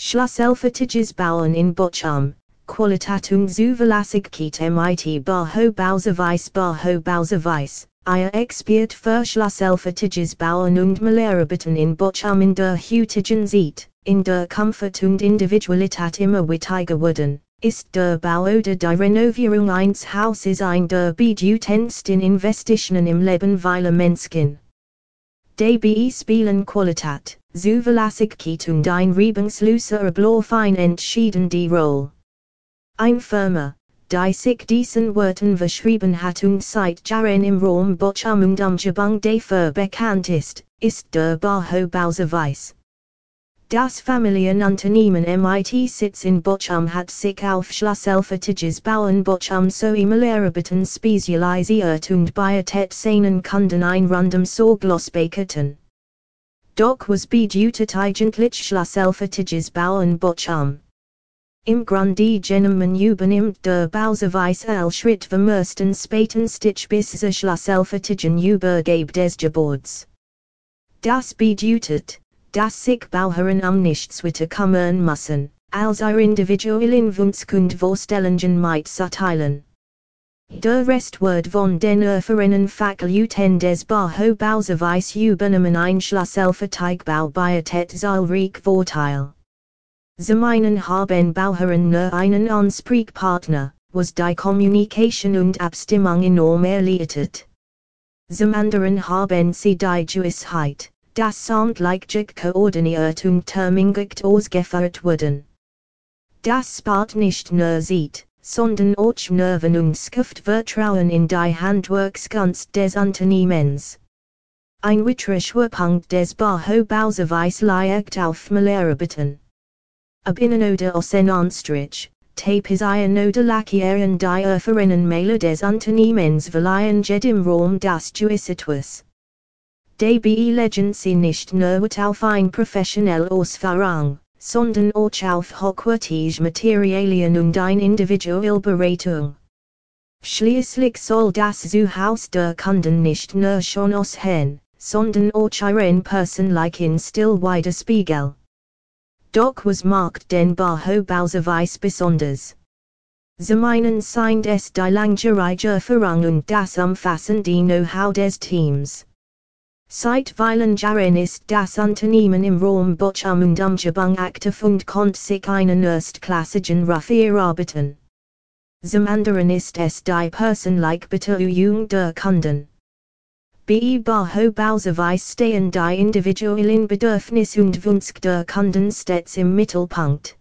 Schlusselfertiges bauen in Bochum, Qualitatung zuverlässig Kiet MIT Barho Bauservice Barho Bauservice, Eier expiert für Schlusselfertiges bauen und Malerabieten in Bochum in der Hütigen Zeit, in der Comfort und Individualität immer wittiger wurden, ist der Bau oder die Renovierung eines Hauses ein der bedeutendsten Investitionen im Leben weiler Menschen. DBE Spielen Qualität, Zuverlässigkeit und ein Reibungsloser Ablauf entschieden die Rolle. Ein Firma, die sich diesen Worten verschrieben hat und seit Jahren im Raum Bochum und Umgebung dafür bekannt ist, ist der Barho Bauservice. Das Familienunternehmen MIT Sitz in Bochum hat sich auf Schlusselfertiges Bauen Bochum sowie Malerarbeiten spezialisiert und bietet seinen Kunden ein rundum Sorglospaketten. Doch was bedeutet eigentlich Schlusselfertiges Bauen Bochum? Im Grunde genommen übernimmt der Bauservice L Schritt vom ersten späten Stitch bis zur Schlusselfertigen Übergabe des Gebots. Das bedeutet, dass sich Bauherren am nichts weiter kümmern müssen, als ihr individuellen Wunsch und Vorstellungen mitzuteilen. Der Rest wird von den erfahrenen Fakultäten des Barho Bauservice übernommen ein Schlusselfertigbau bietet zahlreich Vorteil. Zum einen haben Bauherren nur einen Ansprechpartner, was die Kommunikation und Abstimmung enorm erleichtert. Zum anderen haben sie die das Soundleichtig koordiniert und termingigt ausgeführt wurden. Das spart nicht nur Zeit, sondern auch Nerven und skifft Vertrauen in die Handwerkskunst des Unternehmens. Ein weiterer Schwerpunkt des Barho Bauservice liegt auf Malerarbeiten. Ab innen oder en Anstrich, tapisieren oder lackieren die erfahrenen Mailer des Unternehmens verleihen jedem Raum das Gewissitwas. DBE legend sie nicht nur auf ein professionell Ausführung, sondern auch auf hochwertige Materialien und ein individuelle Beratung. Schließlich soll das Zuhaus der Kunden nicht nur schon aussehen, sondern auch ihren persönlichen Stil widerspiegeln. Doch was macht den Barho Bauservice besonders? Zum einen sind es die langjährige Erfahrung und das umfassende Know-how des Teams. Seit vielen Jahren ist das Unternehmen im Raum Bochum und Umgebung aktiv und konnte sich einen erstklassigen Ruf erarbeiten. Zum anderen ist es die persönliche Betreuung der Kunden. Bauservice stehen die individuellen Bedürfnisse und Wunsch der Kunden stets im Mittelpunkt.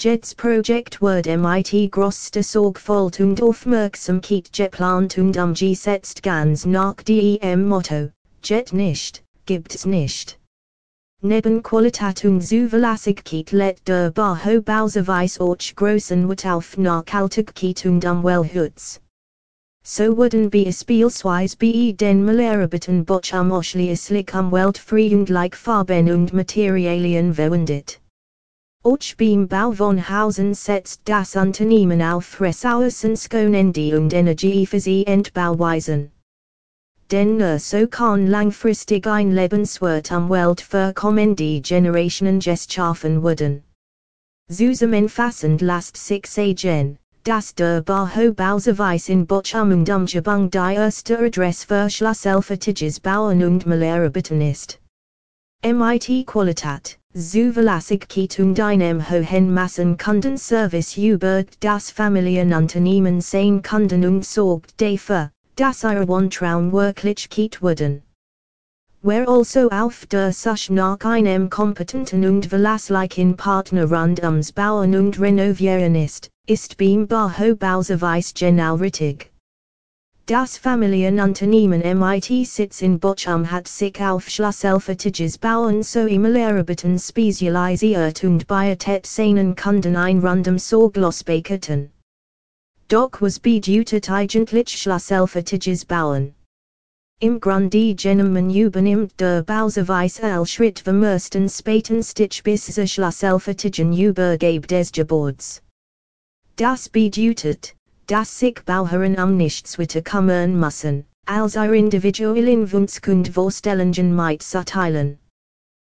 Jets Projekt wird MIT größte Sorgfalt und Aufmerksamkeit geplant und umgesetzt ganz nach dem Motto. Jet nicht, gibt's nicht. Neben Qualität und Zuverlässigkeit let der Barho Bauservice auch großen Wert auf Nachhaltigkeit und Umweltschutz. So wurden beispielsweise bei den Malerarbeiten Bochum ausschließlich umweltfrei und like Farben und Materialien verwendet. Auch beim Bau von Hausen setzt das Unternehmen auf Ressourcenschonende und energieeffiziente Bauweisen denn nur so kann langfristig ein Lebenswert am Welt für kommende Generationen geschaffen werden. Zusammenfassend lasst sich sagen, dass der Barho Bauservice in Bochum und Umgebung die erste Adresse für Schlusselfertiges Bauen und Malerarbeiten ist. MIT Qualität, Zuverlässigkeit und einem hohen Massenkundenservice über das Familienunternehmen sein Kunden und sorgt dafür, das ihre Traum wirklich Kiet wurden. Wer also auf der Suche nach einem kompetenten und verlässlichen Partner rund ums Bauen und Renovieren ist, ist beim Barho Bauservice genau richtig. Das Familienunternehmen MIT Sitz in Bochum hat sich auf Schlusselfertiges Bauen sowie Malerarbeiten spezialisiert und bietet seinen Kunden ein rundum Sorglospaketten. Doch was bedeutet eigentlich Schlusselfertiges bauen? Im Grunde genommen übernimmt der Bauservice L Schritt vom ersten späten Stitch bis zur Schlusselfertigen Übergabe des Gebots. Das bedeutet, dass sich Bauherren um nichts weiter müssen, als ihr individuellen Wunsch und Vorstellungen mitzuteilen.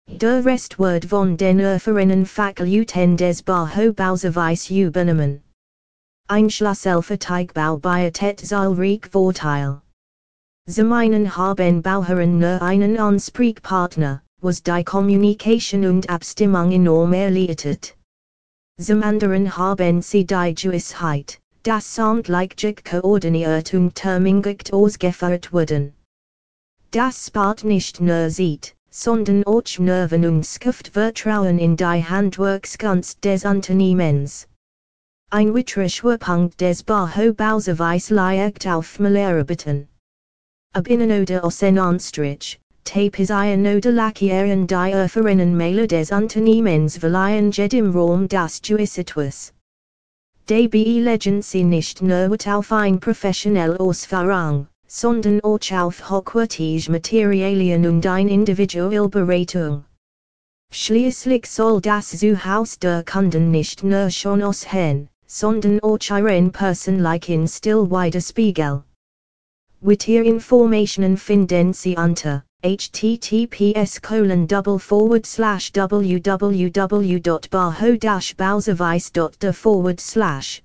Der Rest Restwort von den Erfahrenen Fakultäten des Bauhauptbauservice übernommen. Einschlusselfer Baubiotät zahlreich Vorteil. Zemeinen haben Bauherren nur einen Ansprechpartner, was die Kommunikation und Abstimmung enorm erleichtert. Zum anderen haben sie die Gewissheit, dass samtliche koordiniert und termingigt ausgeführt wurden. Das spart nicht nur sieht, sondern auch Nerven und Vertrauen in die Handwerkskunst des Unternehmens. Ein weiterer Schwerpunkt des Bauhauptbauservice liegt auf Malerarbeiten. Ab innen oder außen Anstrich, Tapesieren oder Lackieren die Erfahrenen Mailer des Unternehmens verleihen jedem Raum das Juicitus. DBE legend sie nicht nur auf ein professionell Ausfahrung, sondern auch auf hochwertige Materialien und ein individuelle Beratung. Schließlich soll das Zuhaus der Kunden nicht nur schon aussehen, sondern auch ihren personlichen Stil widerspiegeln. Weitere Informationen finden Sie unter https colon double forward slash www.barho-bauservice.de forward slash